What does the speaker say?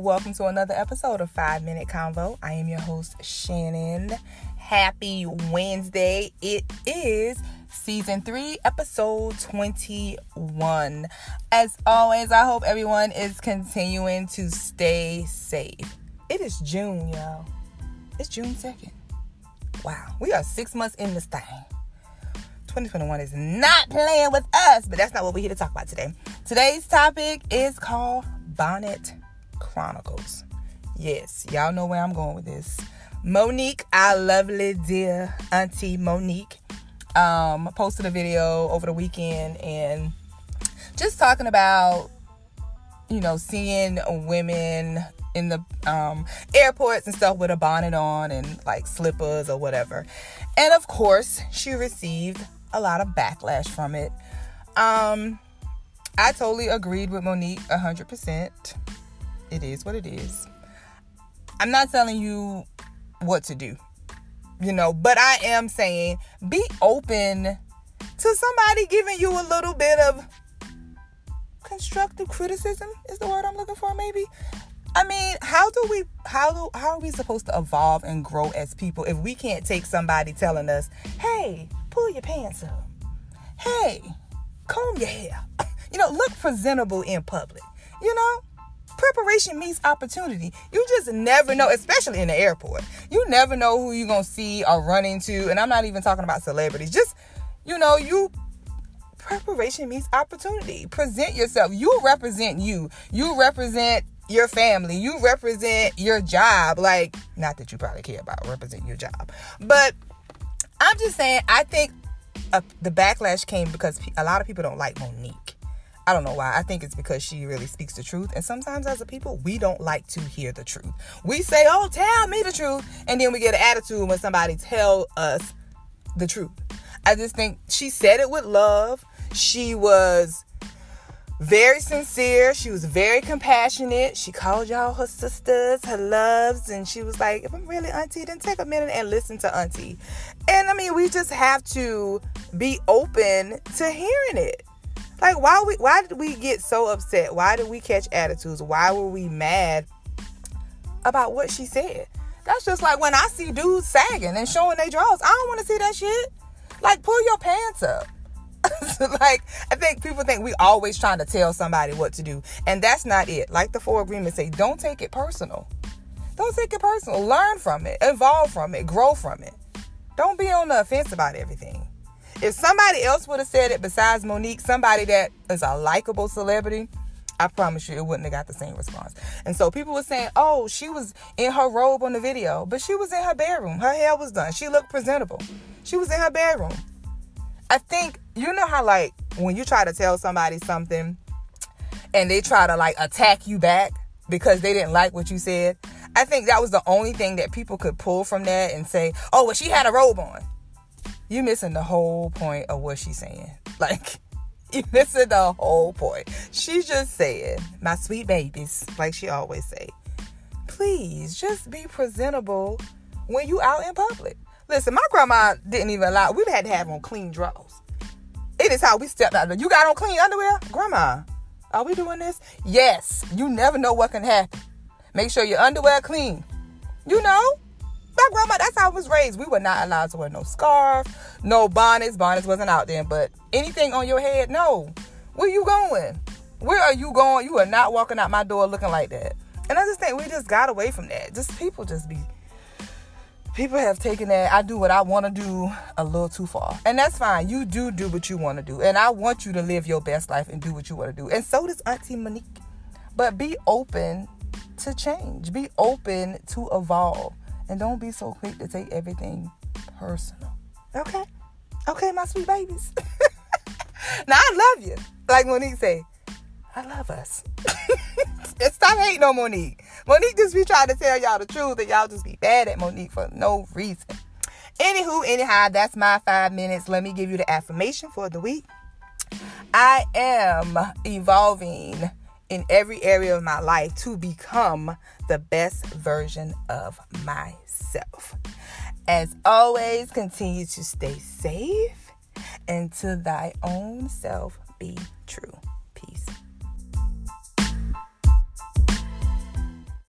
Welcome to another episode of Five Minute Convo. I am your host, Shannon. Happy Wednesday. It is season three, episode 21. As always, I hope everyone is continuing to stay safe. It is June, y'all. It's June 2nd. Wow, we are six months in this thing. 2021 is not playing with us, but that's not what we're here to talk about today. Today's topic is called Bonnet Chronicles. Yes, y'all know where I'm going with this. Mo'Nique, our lovely dear auntie Mo'Nique, um, posted a video over the weekend and just talking about, you know, seeing women in the um, airports and stuff with a bonnet on and like slippers or whatever. And of course, she received a lot of backlash from it. Um, I totally agreed with Mo'Nique 100%. It is what it is. I'm not telling you what to do, you know, but I am saying be open to somebody giving you a little bit of constructive criticism is the word I'm looking for maybe. I mean, how do we how do how are we supposed to evolve and grow as people if we can't take somebody telling us, "Hey, pull your pants up." "Hey, comb your hair." You know, look presentable in public. You know? Preparation meets opportunity. You just never know, especially in the airport. You never know who you're going to see or run into, and I'm not even talking about celebrities. Just you know, you preparation meets opportunity. Present yourself. You represent you. You represent your family. You represent your job. Like, not that you probably care about represent your job, but I'm just saying. I think uh, the backlash came because a lot of people don't like Mo'Nique. I don't know why. I think it's because she really speaks the truth. And sometimes as a people, we don't like to hear the truth. We say, "Oh, tell me the truth," and then we get an attitude when somebody tell us the truth. I just think she said it with love. She was very sincere. She was very compassionate. She called y'all her sisters, her loves, and she was like, if I'm really auntie, then take a minute and listen to auntie. And I mean, we just have to be open to hearing it. Like, why we why did we get so upset? Why did we catch attitudes? Why were we mad about what she said? That's just like when I see dudes sagging and showing their drawers. I don't want to see that shit. Like, pull your pants up. like I think people think we always trying to tell somebody what to do, and that's not it. Like the four agreements say, don't take it personal. Don't take it personal. Learn from it, evolve from it, grow from it. Don't be on the offense about everything. If somebody else would have said it besides Mo'Nique, somebody that is a likable celebrity, I promise you it wouldn't have got the same response. And so people were saying, oh, she was in her robe on the video, but she was in her bedroom. Her hair was done. She looked presentable. She was in her bedroom. I think, you know how, like, when you try to tell somebody something and they try to, like, attack you back because they didn't like what you said, I think that was the only thing that people could pull from that and say, oh, well, she had a robe on you missing the whole point of what she's saying. Like, you missing the whole point. She just said, my sweet babies, like she always say, please just be presentable when you out in public. Listen, my grandma didn't even allow, we had to have on clean drawers. It is how we stepped out. You got on clean underwear? Grandma, are we doing this? Yes. You never know what can happen. Make sure your underwear clean. You know? Grandma, that's how I was raised. We were not allowed to wear no scarf, no bonnets. Bonnets wasn't out then, but anything on your head, no. Where you going? Where are you going? You are not walking out my door looking like that. And I just think we just got away from that. Just people just be people have taken that I do what I want to do a little too far. And that's fine. You do do what you want to do. And I want you to live your best life and do what you want to do. And so does Auntie Mo'Nique. But be open to change. Be open to evolve. And don't be so quick to take everything personal. Okay? Okay, my sweet babies. now I love you. Like Mo'Nique say, I love us. and stop hating on Mo'Nique. Mo'Nique just be trying to tell y'all the truth and y'all just be bad at Mo'Nique for no reason. Anywho, anyhow, that's my five minutes. Let me give you the affirmation for the week. I am evolving in every area of my life to become the best version of myself. As always, continue to stay safe and to thy own self be true.